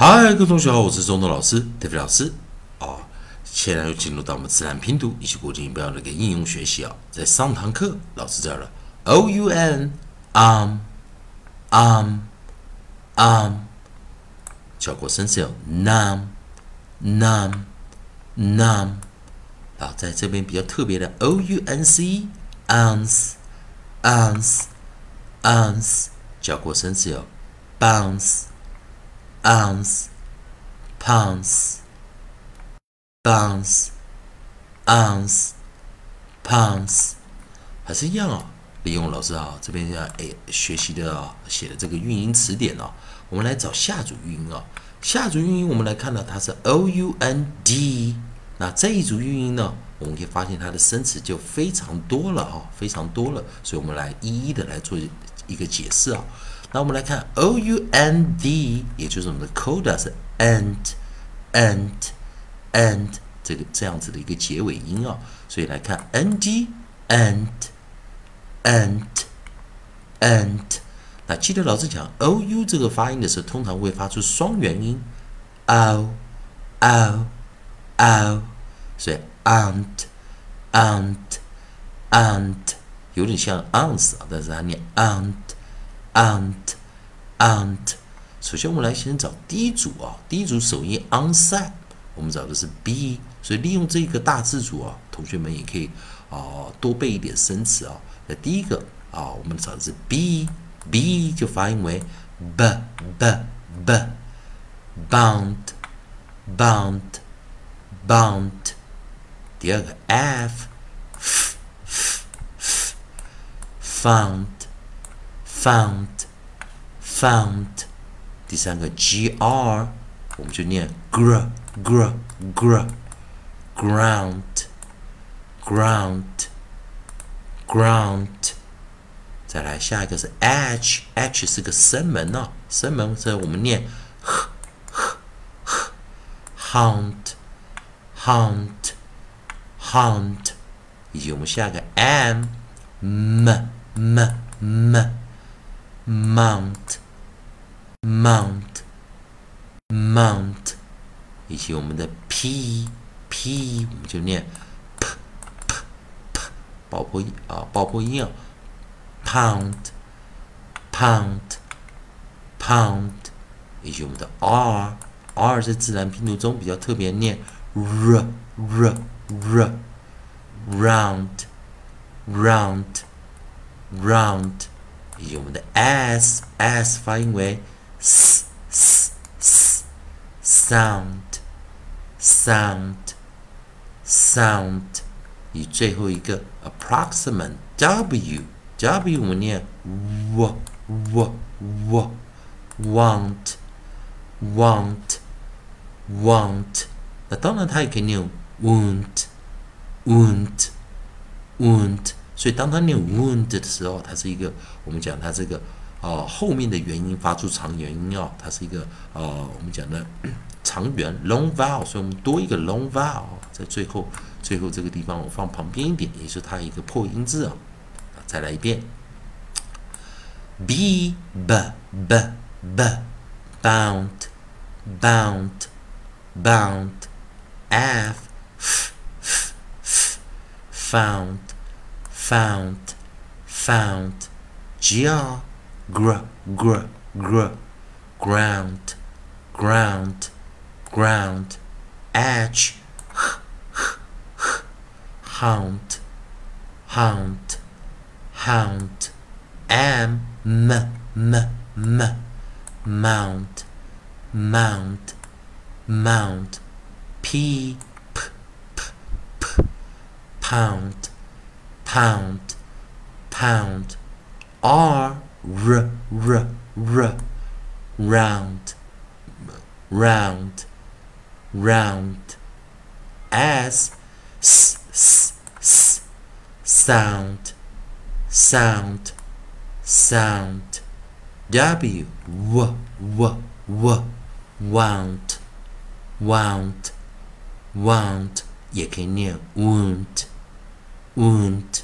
嗨，各位同学好，我是中东老师 David 老师啊。现在又进入到我们自然拼读以及国际音标的一个应用学习啊。在上堂课，老师这儿了，o u n um um um，教过声是有 num num num，啊，在这边比较特别的 o u n c ounce ounce ounce，教过声是有 bounce ounce pounce bounce ounce pounce，还是一样啊。利用老师啊这边要诶学习的写的这个韵音词典呢，我们来找下组韵音啊。下组韵音我们来看到它是 o u n d，那这一组韵音呢，我们可以发现它的生词就非常多了啊，非常多了。所以我们来一一的来做一个解释啊。那我们来看 o u n d，也就是我们的 coda 是 and and and 这个这样子的一个结尾音啊。所以来看 n d and and and，那记得老师讲 o u 这个发音的时候，通常会发出双元音 o o o，所以 and and and 有点像 ounce 啊，但是它念 and ant ant。首先我们来先找第一组啊，第一组首音 onside，我们找的是 b，所以利用这个大字组啊，同学们也可以啊多背一点生词啊。那第一个啊，我们找的是 b，b 就发音为 b b b，bound bound bound。第二个 f，f f found found found。第三个 gr，我们就念 gr gr gr ground ground ground，再来下一个是 h，h 是个声门哦，声门，所以我们念 h h h hunt hunt hunt，以及我们下一个 m m m m mount mount mount，以及我们的 p p，我们就念。爆破音啊，爆破音啊，pound，pound，pound，以及我们的 r，r 在自然拼读中比较特别，念 r，r，r，round，round，round，以 及我们的 s，s 发音为 s，s，s，sound，sound，sound。以最后一个 approximate w w 我们念 w w w want want want，那当然它也可以念 won't won't won't， 所以当它念 wound 的时候，它是一个我们讲它这个呃后面的元音发出长元音哦，它是一个呃我们讲的 长元 long vowel，所以我们多一个 long vowel 在最后。最后这个地方我放旁边一点，也是它一个破音字啊。再来一遍，b b b b bound bound bound f f f found found found gr gr gr gr ground ground ground h hunt, hunt, hunt, m, m, m, m, mount, mount, mount, p, p, p, p, pound, pound, pound, r, r, r, r, round, round, round, s, s, s, s, sound, sound, sound. W, w, w, w, want, want, want. 也可以念 won't, won't,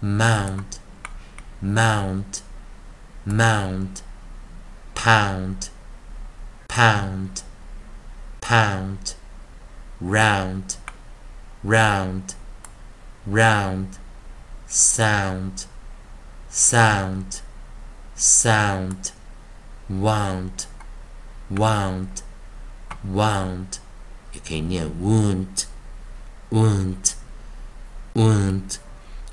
，bound bound bound found found found ground ground ground hound hound hound mound mount mount pound pound pound round round round sound sound sound wound wound wound 也可以念 wound wound wound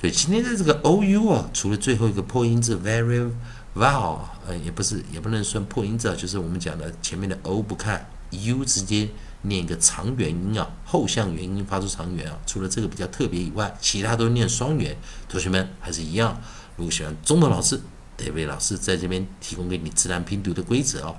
所以今天的这个 o u 啊，除了最后一个破音字 very vowel，呃，也不是也不能算破音字啊，就是我们讲的前面的 o 不看 u 直接念一个长元音啊，后向元音发出长元啊。除了这个比较特别以外，其他都念双元。同学们还是一样，如果喜欢中文老师，David 老师在这边提供给你自然拼读的规则啊。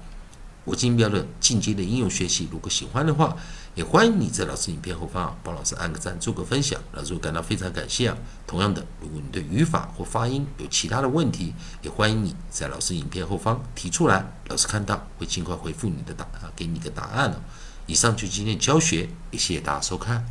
国际音标的进阶的应用学习，如果喜欢的话，也欢迎你在老师影片后方帮老师按个赞，做个分享，老师会感到非常感谢啊。同样的，如果你对语法或发音有其他的问题，也欢迎你在老师影片后方提出来，老师看到会尽快回复你的答，给你个答案了。以上就今天教学，也谢谢大家收看。